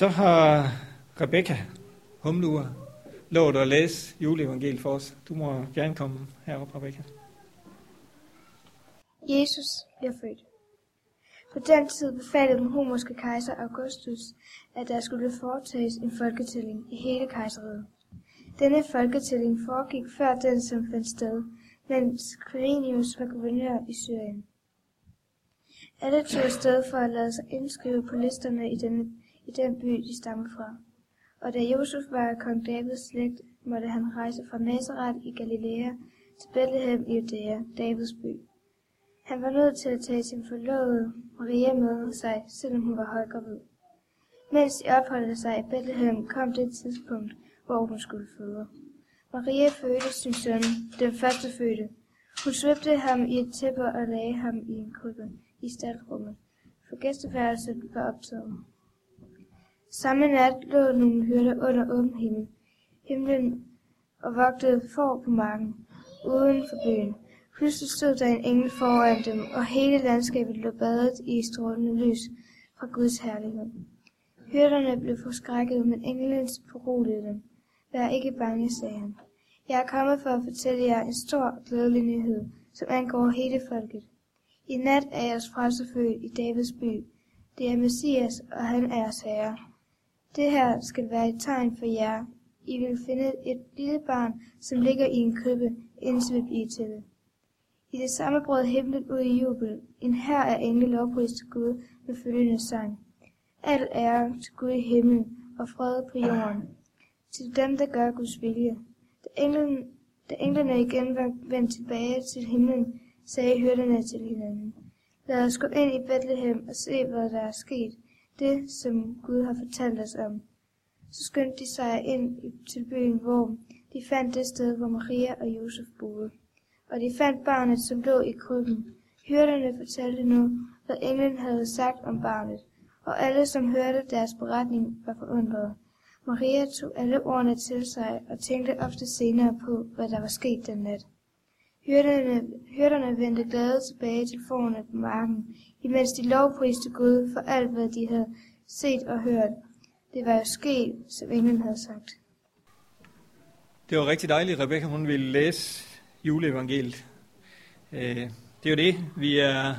Så har Rebecca Humluer lovet at læse juleevangeliet for os. Du må gerne komme herop, Rebecca. Jesus bliver født. På den tid befalede den romerske kejser Augustus, at der skulle foretages en folketælling i hele kejseriet. Denne folketælling foregik før den, som fandt sted, mens Quirinius var guvernør i Syrien. Alle tog afsted for at lade sig indskrive på listerne i, denne, i den by, de stammer fra. Og da Josef var kong Davids slægt, måtte han rejse fra Nazareth i Galilea til Bethlehem i Judæa, Davids by. Han var nødt til at tage sin forlovede Maria med sig, selvom hun var højgravid. Mens de opholdte sig i Bethlehem, kom det tidspunkt, hvor hun skulle føde. Maria fødte sin søn, den første fødte. Hun svøbte ham i et tæppe og lagde ham i en krybbe i staldrummet, for gæsteværelset var optaget. Samme nat lå nogle hyrder under åben himmel, himlen og vogtede for på marken, uden for byen. Pludselig stod der en engel foran dem, og hele landskabet lå badet i strålende lys fra Guds herlighed. Hyrderne blev forskrækket, men englen beroligede dem. Vær ikke bange, sagde han. Jeg er kommet for at fortælle jer en stor glædelig nyhed, som angår hele folket. I nat er jeres frelse født i Davids by. Det er Messias, og han er jeres herre. Det her skal være et tegn for jer. I vil finde et lille barn, som ligger i en krybbe, indsvibt i til det. I det samme brød himlen ud i jubel. En her er engle lovpris til Gud med følgende sang. Al ære til Gud i himlen og fred på jorden. Til dem, der gør Guds vilje. Da, englen, da englene igen var vendt tilbage til himlen, sagde hyrderne til hinanden. Lad os gå ind i Bethlehem og se, hvad der er sket. Det, som Gud har fortalt os om. Så skyndte de sig ind til byen, hvor de fandt det sted, hvor Maria og Josef boede. Og de fandt barnet, som lå i krybben. Hyrderne fortalte nu, hvad englen havde sagt om barnet, og alle, som hørte deres beretning, var forundrede. Maria tog alle ordene til sig og tænkte ofte senere på, hvad der var sket den nat. Hyrderne, hyrderne vendte glade tilbage til forne på marken, imens de lovpriste Gud for alt, hvad de havde set og hørt. Det var jo sket, som englen havde sagt. Det var rigtig dejligt, Rebecca, hun ville læse juleevangeliet. Øh, det er jo det, vi er,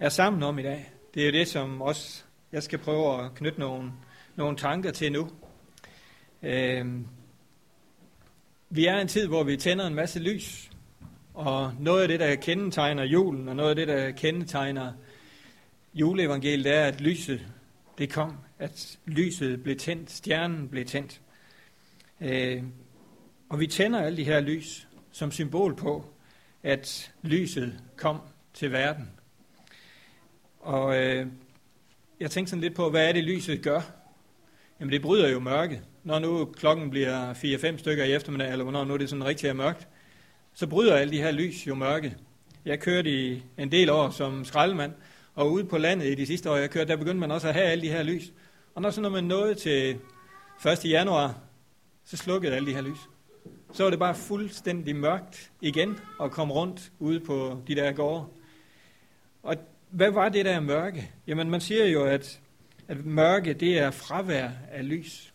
er sammen om i dag. Det er jo det, som også jeg skal prøve at knytte nogle, nogle tanker til nu. Øh, vi er i en tid, hvor vi tænder en masse lys, og noget af det, der kendetegner julen, og noget af det, der kendetegner juleevangeliet, er, at lyset, det kom, at lyset blev tændt, stjernen blev tændt. Øh, og vi tænder alle de her lys som symbol på, at lyset kom til verden. Og øh, jeg tænkte sådan lidt på, hvad er det, lyset gør? Jamen det bryder jo mørke. Når nu klokken bliver 4-5 stykker i eftermiddag, eller hvornår nu er det sådan rigtig er mørkt, så bryder alle de her lys jo mørke. Jeg kørte i en del år som skraldemand, og ude på landet i de sidste år, jeg kørte, der begyndte man også at have alle de her lys. Og når så når man nåede til 1. januar, så slukkede alle de her lys. Så var det bare fuldstændig mørkt igen at komme rundt ude på de der gårde. Og hvad var det der mørke? Jamen man siger jo, at, at mørke det er fravær af lys.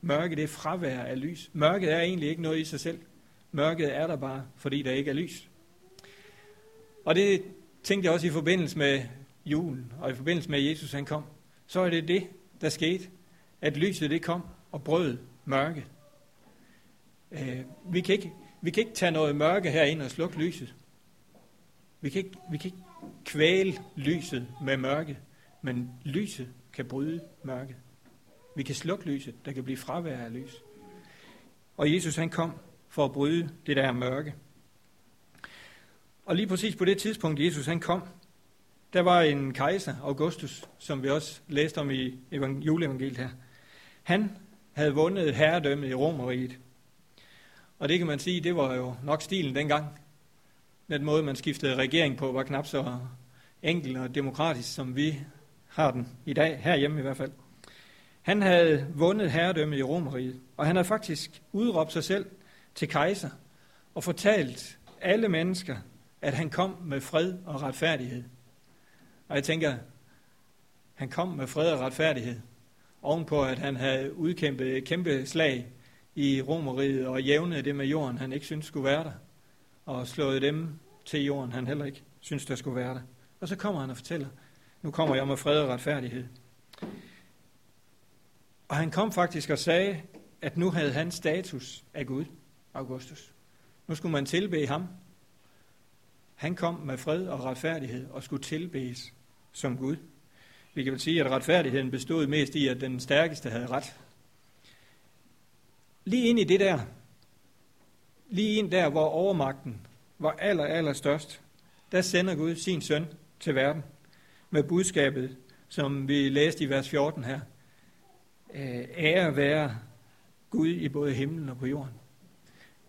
Mørke det er fravær af lys. Mørket er egentlig ikke noget i sig selv. Mørket er der bare, fordi der ikke er lys. Og det tænkte jeg også i forbindelse med julen, og i forbindelse med, at Jesus han kom. Så er det det, der skete, at lyset det kom og brød mørke. Øh, vi, kan ikke, vi kan ikke tage noget mørke herind og slukke lyset. Vi kan, ikke, vi kan ikke kvæle lyset med mørke, men lyset kan bryde mørke. Vi kan slukke lyset, der kan blive fravær af lys. Og Jesus han kom for at bryde det der mørke. Og lige præcis på det tidspunkt, Jesus han kom, der var en kejser, Augustus, som vi også læste om i juleevangeliet her. Han havde vundet herredømmet i Romeriet. Og det kan man sige, det var jo nok stilen dengang. Den måde, man skiftede regering på, var knap så enkel og demokratisk, som vi har den i dag, herhjemme i hvert fald. Han havde vundet herredømmet i Romeriet, og han havde faktisk udråbt sig selv til kejser og fortalt alle mennesker, at han kom med fred og retfærdighed. Og jeg tænker, han kom med fred og retfærdighed. ovenpå at han havde udkæmpet et kæmpe slag i Romeriet og jævnet det med jorden, han ikke syntes skulle være der, og slået dem til jorden, han heller ikke synes, der skulle være der. Og så kommer han og fortæller, nu kommer jeg med fred og retfærdighed. Og han kom faktisk og sagde, at nu havde han status af Gud, Augustus. Nu skulle man tilbe ham. Han kom med fred og retfærdighed og skulle tilbes som Gud. Vi kan vel sige, at retfærdigheden bestod mest i, at den stærkeste havde ret. Lige ind i det der, lige ind der, hvor overmagten var aller, aller størst, der sender Gud sin søn til verden med budskabet, som vi læste i vers 14 her. Øh, ære være Gud i både himlen og på jorden.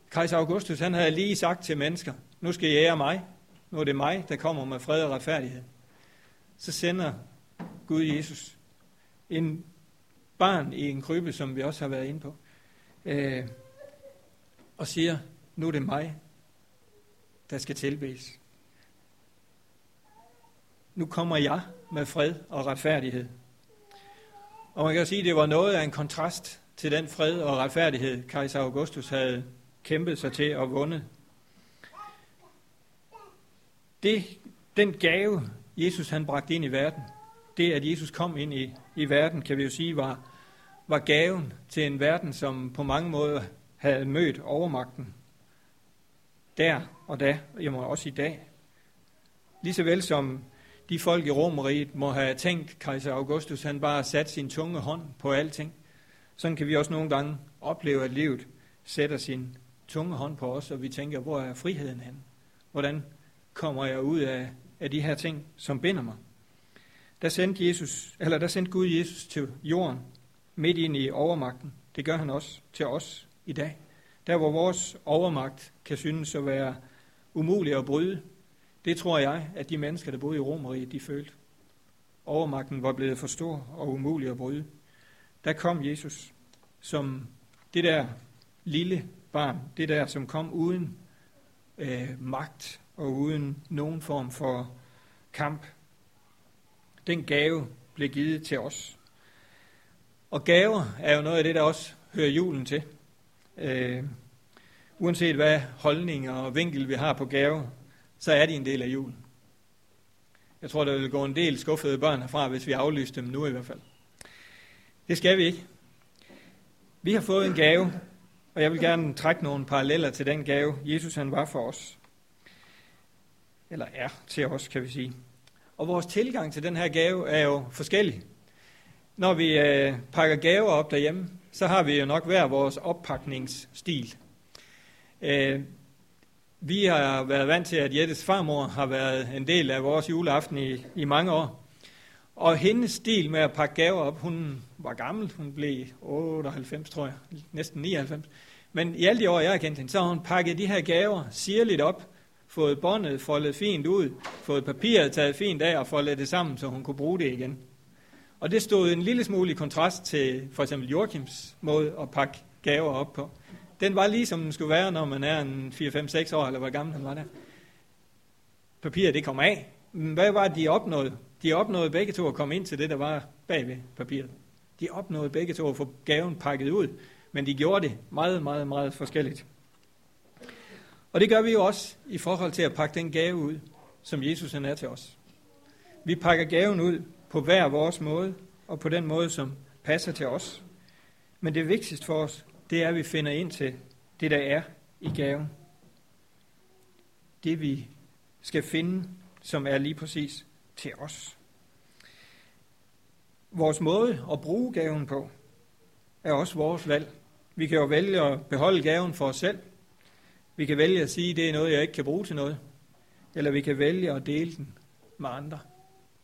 Kejser Augustus han havde lige sagt til mennesker, nu skal I ære mig, nu er det mig, der kommer med fred og retfærdighed. Så sender Gud Jesus en barn i en krybbe, som vi også har været inde på, øh, og siger, nu er det mig, der skal tilbes. Nu kommer jeg med fred og retfærdighed. Og man kan sige, at det var noget af en kontrast til den fred og retfærdighed, kejser Augustus havde kæmpet sig til at vundet. Det, den gave, Jesus han bragte ind i verden, det at Jesus kom ind i, i verden, kan vi jo sige, var, var gaven til en verden, som på mange måder havde mødt overmagten. Der og da, må også i dag. Ligeså vel som de folk i Romeriet må have tænkt, kejser Augustus han bare sat sin tunge hånd på alting. Sådan kan vi også nogle gange opleve, at livet sætter sin tunge hånd på os, og vi tænker, hvor er friheden hen? Hvordan kommer jeg ud af, af de her ting, som binder mig? Der sendte, Jesus, eller der sendte Gud Jesus til jorden, midt ind i overmagten. Det gør han også til os i dag. Der hvor vores overmagt kan synes at være umulig at bryde, det tror jeg, at de mennesker, der boede i Romeriet, de følte. Overmagten var blevet for stor og umulig at bryde. Der kom Jesus som det der lille barn, det der, som kom uden øh, magt og uden nogen form for kamp. Den gave blev givet til os. Og gaver er jo noget af det, der også hører julen til. Øh, uanset hvad holdning og vinkel vi har på gaver, så er de en del af julen. Jeg tror, der vil gå en del skuffede børn herfra, hvis vi aflyste dem nu i hvert fald. Det skal vi ikke. Vi har fået en gave, og jeg vil gerne trække nogle paralleller til den gave, Jesus han var for os. Eller er til os, kan vi sige. Og vores tilgang til den her gave er jo forskellig. Når vi øh, pakker gaver op derhjemme, så har vi jo nok hver vores oppakningsstil. Øh, vi har været vant til, at Jettes farmor har været en del af vores juleaften i, i mange år. Og hendes stil med at pakke gaver op, hun var gammel, hun blev 98, tror jeg, næsten 99. Men i alle de år, jeg har kendt hende, så har hun pakket de her gaver sirligt op, fået båndet foldet fint ud, fået papiret taget fint af og foldet det sammen, så hun kunne bruge det igen. Og det stod en lille smule i kontrast til for eksempel Joachims måde at pakke gaver op på. Den var lige som den skulle være, når man er en 4-5-6 år, eller hvor gammel han var der. Papiret, det kom af. Men hvad var det, de opnåede? De opnåede begge to at komme ind til det, der var bag ved papiret. De opnåede begge to at få gaven pakket ud, men de gjorde det meget, meget, meget forskelligt. Og det gør vi jo også i forhold til at pakke den gave ud, som Jesus er til os. Vi pakker gaven ud på hver vores måde, og på den måde, som passer til os. Men det vigtigste for os, det er, at vi finder ind til det, der er i gaven. Det vi skal finde, som er lige præcis til os. Vores måde at bruge gaven på, er også vores valg. Vi kan jo vælge at beholde gaven for os selv. Vi kan vælge at sige, at det er noget, jeg ikke kan bruge til noget. Eller vi kan vælge at dele den med andre.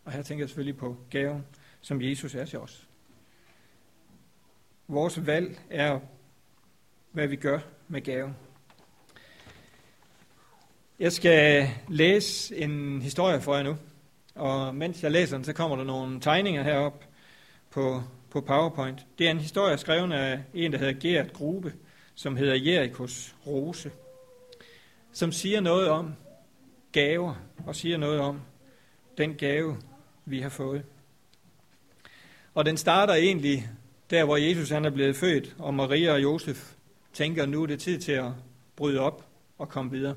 Og her tænker jeg selvfølgelig på gaven, som Jesus er til os. Vores valg er, hvad vi gør med gaven. Jeg skal læse en historie for jer nu. Og mens jeg læser den, så kommer der nogle tegninger herop på, på PowerPoint. Det er en historie skrevet af en, der hedder Gert Grube, som hedder Jerikos Rose, som siger noget om gaver, og siger noget om den gave, vi har fået. Og den starter egentlig der hvor Jesus han er blevet født, og Maria og Josef tænker, nu er det tid til at bryde op og komme videre.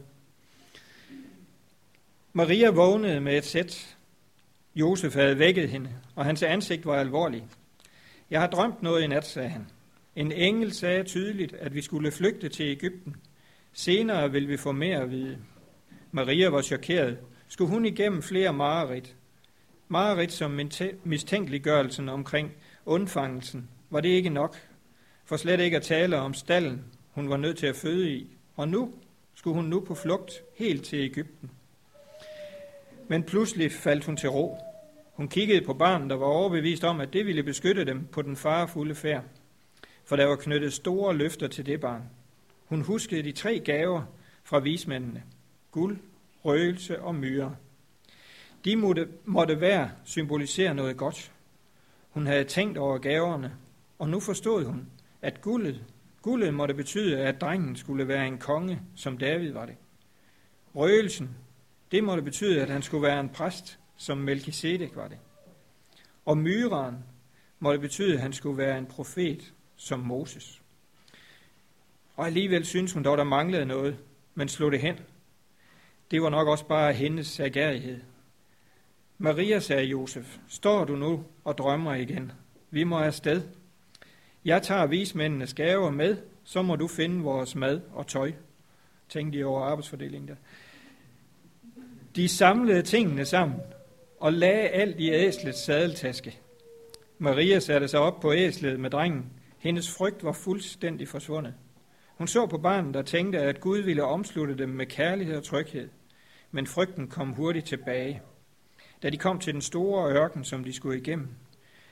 Maria vågnede med et sæt. Josef havde vækket hende, og hans ansigt var alvorligt. Jeg har drømt noget i nat, sagde han. En engel sagde tydeligt, at vi skulle flygte til Ægypten. Senere vil vi få mere at vide. Maria var chokeret. Skulle hun igennem flere mareridt? Mareridt som mistænkeliggørelsen omkring undfangelsen. Var det ikke nok? For slet ikke at tale om stallen, hun var nødt til at føde i. Og nu skulle hun nu på flugt helt til Ægypten. Men pludselig faldt hun til ro. Hun kiggede på barnet og var overbevist om, at det ville beskytte dem på den farefulde færd. For der var knyttet store løfter til det barn. Hun huskede de tre gaver fra vismændene. Guld, røgelse og myre. De måtte, måtte hver symbolisere noget godt. Hun havde tænkt over gaverne, og nu forstod hun, at guldet, guldet måtte betyde, at drengen skulle være en konge, som David var det. Røgelsen, det måtte betyde, at han skulle være en præst, som Melchizedek var det. Og myren måtte betyde, at han skulle være en profet, som Moses. Og alligevel synes hun dog, der manglede noget, men slog det hen. Det var nok også bare hendes sagærighed. Maria, sagde Josef, står du nu og drømmer igen? Vi må afsted. Jeg tager vismændenes gaver med, så må du finde vores mad og tøj. Tænk de over arbejdsfordelingen der. De samlede tingene sammen og lagde alt i æslets sadeltaske. Maria satte sig op på æslet med drengen. Hendes frygt var fuldstændig forsvundet. Hun så på barnet og tænkte, at Gud ville omslutte dem med kærlighed og tryghed. Men frygten kom hurtigt tilbage. Da de kom til den store ørken, som de skulle igennem.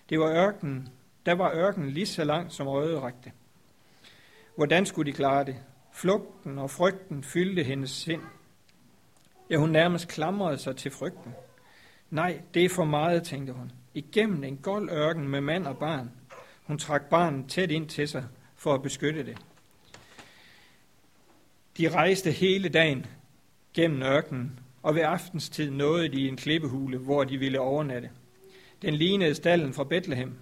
Det var ørken, der var ørken lige så langt som øjet rakte. Hvordan skulle de klare det? Flugten og frygten fyldte hendes sind. Ja, hun nærmest klamrede sig til frygten. Nej, det er for meget, tænkte hun. Igennem en gold ørken med mand og barn. Hun trak barnet tæt ind til sig for at beskytte det. De rejste hele dagen gennem ørkenen, og ved aftenstid nåede de en klippehule, hvor de ville overnatte. Den lignede stallen fra Bethlehem,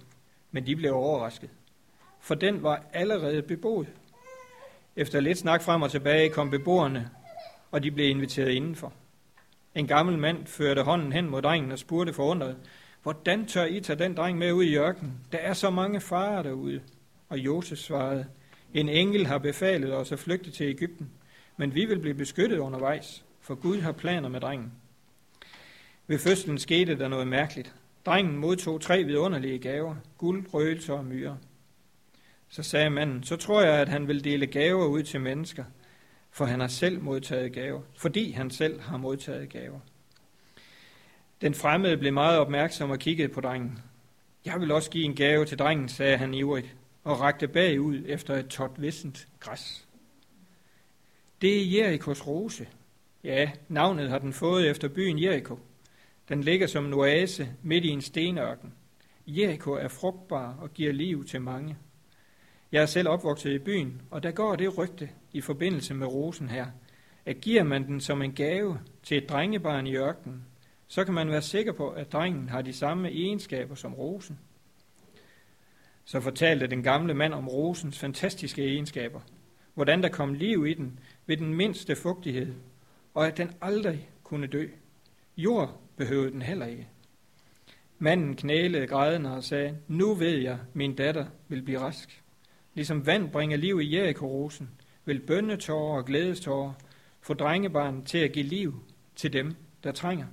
men de blev overrasket, for den var allerede beboet. Efter lidt snak frem og tilbage kom beboerne, og de blev inviteret indenfor. En gammel mand førte hånden hen mod drengen og spurgte forundret, hvordan tør I tage den dreng med ud i ørkenen? Der er så mange farer derude. Og Josef svarede, en engel har befalet os at flygte til Ægypten, men vi vil blive beskyttet undervejs, for Gud har planer med drengen. Ved fødslen skete der noget mærkeligt. Drengen modtog tre vidunderlige gaver, guld, røgelser og myre. Så sagde manden, så tror jeg, at han vil dele gaver ud til mennesker, for han har selv modtaget gaver, fordi han selv har modtaget gaver. Den fremmede blev meget opmærksom og kiggede på drengen. Jeg vil også give en gave til drengen, sagde han ivrigt, og rakte bagud efter et tot vissent græs. Det er Jerikos rose. Ja, navnet har den fået efter byen Jeriko. Den ligger som en oase midt i en stenørken. Jeriko er frugtbar og giver liv til mange. Jeg er selv opvokset i byen, og der går det rygte i forbindelse med rosen her, at giver man den som en gave til et drengebarn i ørkenen, så kan man være sikker på, at drengen har de samme egenskaber som rosen. Så fortalte den gamle mand om rosens fantastiske egenskaber, hvordan der kom liv i den ved den mindste fugtighed, og at den aldrig kunne dø. Jord behøvede den heller ikke. Manden knælede grædende og sagde, nu ved jeg, min datter vil blive rask. Ligesom vand bringer liv i Jerikorosen, vil bønnetårer og glædestårer få drengebarnet til at give liv til dem, der trænger.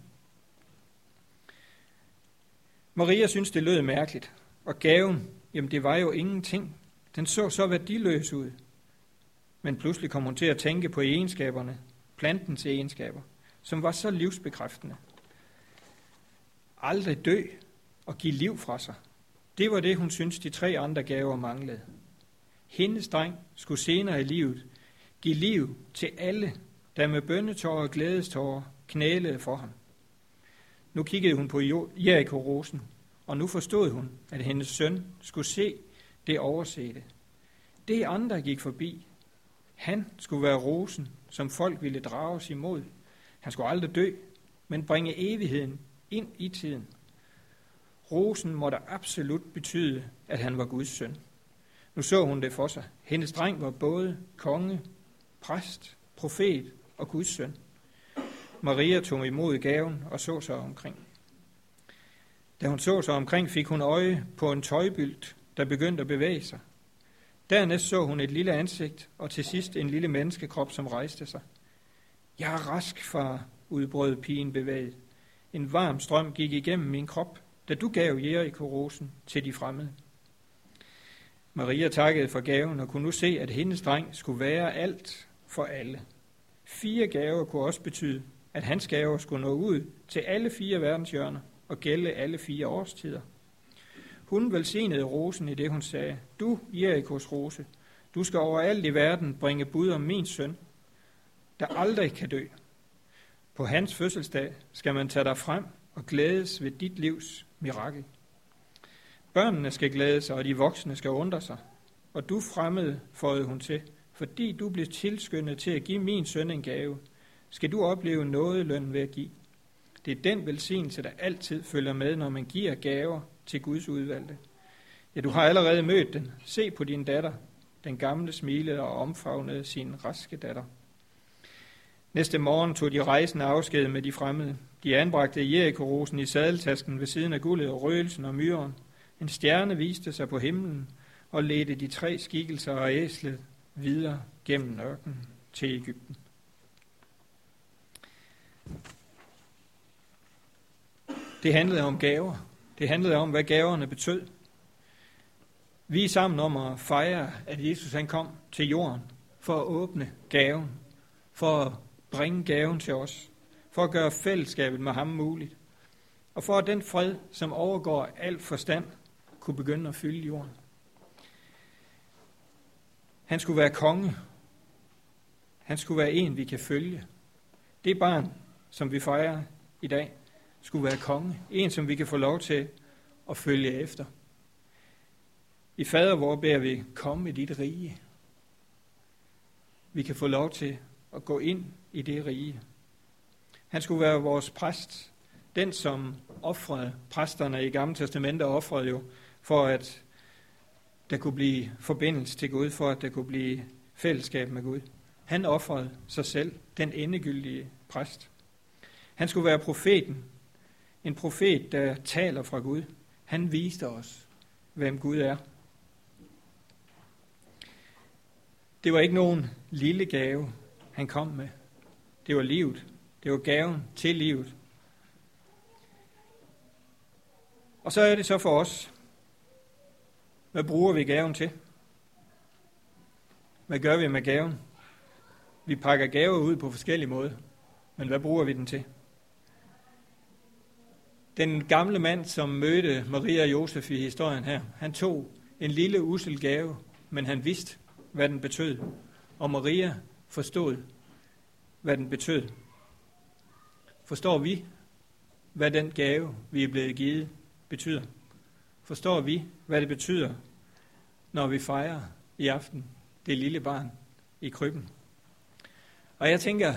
Maria synes, det lød mærkeligt, og gaven, jamen det var jo ingenting. Den så så værdiløs ud. Men pludselig kom hun til at tænke på egenskaberne, plantens egenskaber, som var så livsbekræftende. Aldrig dø og give liv fra sig. Det var det, hun syntes, de tre andre gaver manglede. Hendes dreng skulle senere i livet give liv til alle, der med bønnetårer og glædestårer knælede for ham. Nu kiggede hun på Jericho-rosen, og nu forstod hun, at hendes søn skulle se det oversete. Det andre gik forbi. Han skulle være rosen, som folk ville drages imod. Han skulle aldrig dø, men bringe evigheden ind i tiden. Rosen måtte absolut betyde, at han var Guds søn. Nu så hun det for sig. Hendes dreng var både konge, præst, profet og Guds søn. Maria tog imod gaven og så sig omkring. Da hun så sig omkring, fik hun øje på en tøjbylt, der begyndte at bevæge sig. Dernæst så hun et lille ansigt, og til sidst en lille menneskekrop, som rejste sig. Jeg er rask, far, udbrød pigen bevæget. En varm strøm gik igennem min krop, da du gav Jericho-rosen til de fremmede. Maria takkede for gaven og kunne nu se, at hendes dreng skulle være alt for alle. Fire gaver kunne også betyde, at hans gaver skulle nå ud til alle fire verdenshjørner og gælde alle fire årstider. Hun velsignede rosen i det, hun sagde, Du, Jerikos rose, du skal overalt i verden bringe bud om min søn, der aldrig kan dø. På hans fødselsdag skal man tage dig frem og glædes ved dit livs mirakel. Børnene skal glæde sig, og de voksne skal undre sig. Og du fremmede, føjede hun til, fordi du blev tilskyndet til at give min søn en gave, skal du opleve noget løn ved at give. Det er den velsignelse, der altid følger med, når man giver gaver til Guds udvalgte. Ja, du har allerede mødt den. Se på din datter. Den gamle smilede og omfavnede sin raske datter. Næste morgen tog de rejsende afsked med de fremmede. De anbragte Jericho-rosen i sadeltasken ved siden af guldet og røgelsen og myren. En stjerne viste sig på himlen og ledte de tre skikkelser og æslet videre gennem ørkenen til Ægypten. Det handlede om gaver. Det handlede om, hvad gaverne betød. Vi er sammen om at fejre, at Jesus han kom til jorden for at åbne gaven, for at bringe gaven til os, for at gøre fællesskabet med ham muligt, og for at den fred, som overgår al forstand, kunne begynde at fylde jorden. Han skulle være konge. Han skulle være en, vi kan følge. Det barn, som vi fejrer i dag, skulle være konge. En, som vi kan få lov til at følge efter. I fader, hvor beder vi, komme i dit rige. Vi kan få lov til at gå ind i det rige. Han skulle være vores præst. Den, som offrede præsterne i Gamle Testamentet, offrede jo for at der kunne blive forbindelse til Gud, for at der kunne blive fællesskab med Gud. Han offrede sig selv, den endegyldige præst. Han skulle være profeten, en profet, der taler fra Gud. Han viste os, hvem Gud er. Det var ikke nogen lille gave, han kom med. Det var livet. Det var gaven til livet. Og så er det så for os. Hvad bruger vi gaven til? Hvad gør vi med gaven? Vi pakker gaver ud på forskellige måder, men hvad bruger vi den til? Den gamle mand, som mødte Maria og Josef i historien her, han tog en lille usel gave, men han vidste, hvad den betød. Og Maria forstod, hvad den betød. Forstår vi, hvad den gave, vi er blevet givet, betyder? Forstår vi, hvad det betyder, når vi fejrer i aften det lille barn i krybben? Og jeg tænker,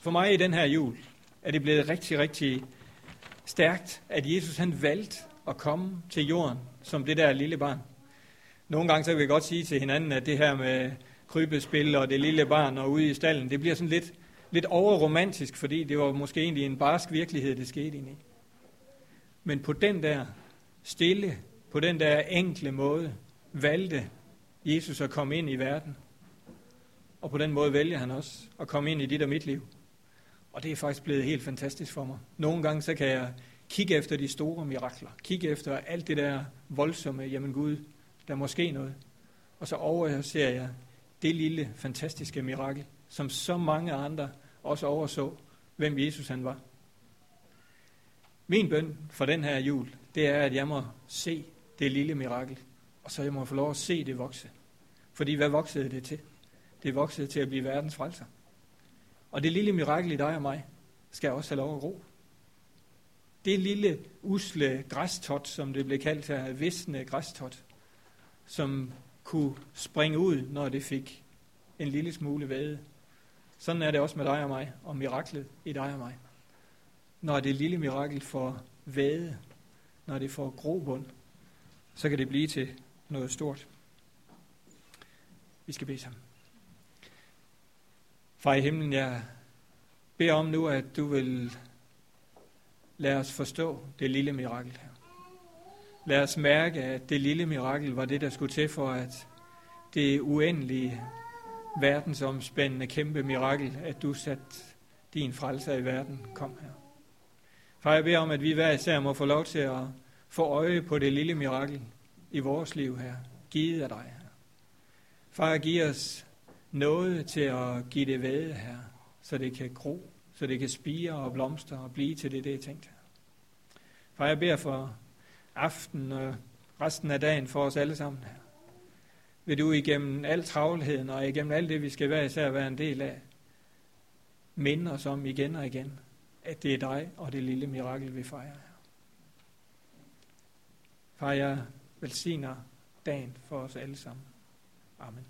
for mig i den her jul, er det blevet rigtig, rigtig stærkt, at Jesus han valgte at komme til jorden som det der lille barn. Nogle gange så kan vi godt sige til hinanden, at det her med krybespil og det lille barn og ude i stallen, det bliver sådan lidt, lidt overromantisk, fordi det var måske egentlig en barsk virkelighed, det skete ind i. Men på den der stille, på den der enkle måde, valgte Jesus at komme ind i verden. Og på den måde vælger han også at komme ind i dit og mit liv. Og det er faktisk blevet helt fantastisk for mig. Nogle gange så kan jeg kigge efter de store mirakler. Kigge efter alt det der voldsomme, jamen Gud, der måske noget. Og så overser jeg det lille, fantastiske mirakel, som så mange andre også overså, hvem Jesus han var. Min bøn for den her jul, det er, at jeg må se det lille mirakel, og så jeg må få lov at se det vokse. Fordi hvad voksede det til? Det voksede til at blive verdens frelser. Og det lille mirakel i dig og mig, skal også have lov at gro. Det lille usle græstot, som det blev kaldt her, visne græstot, som kunne springe ud, når det fik en lille smule vade. Sådan er det også med dig og mig, og miraklet i dig og mig. Når det lille mirakel får vade, når det får grobund, så kan det blive til noget stort. Vi skal bede sammen. Far i himlen, jeg beder om nu, at du vil lade os forstå det lille mirakel her. Lad os mærke, at det lille mirakel var det, der skulle til for, at det uendelige, verdensomspændende kæmpe mirakel, at du satte din frelser i verden, kom her. Far, jeg beder om, at vi hver især må få lov til at få øje på det lille mirakel i vores liv her, givet af dig her. Far, giv os noget til at give det ved her, så det kan gro, så det kan spire og blomstre og blive til det, det er tænkt her. Far, jeg beder for aften og resten af dagen for os alle sammen her. Vil du igennem al travlheden og igennem alt det, vi skal være især være en del af, minde os om igen og igen, at det er dig og det lille mirakel, vi fejrer her. Far, jeg velsigner dagen for os alle sammen. Amen.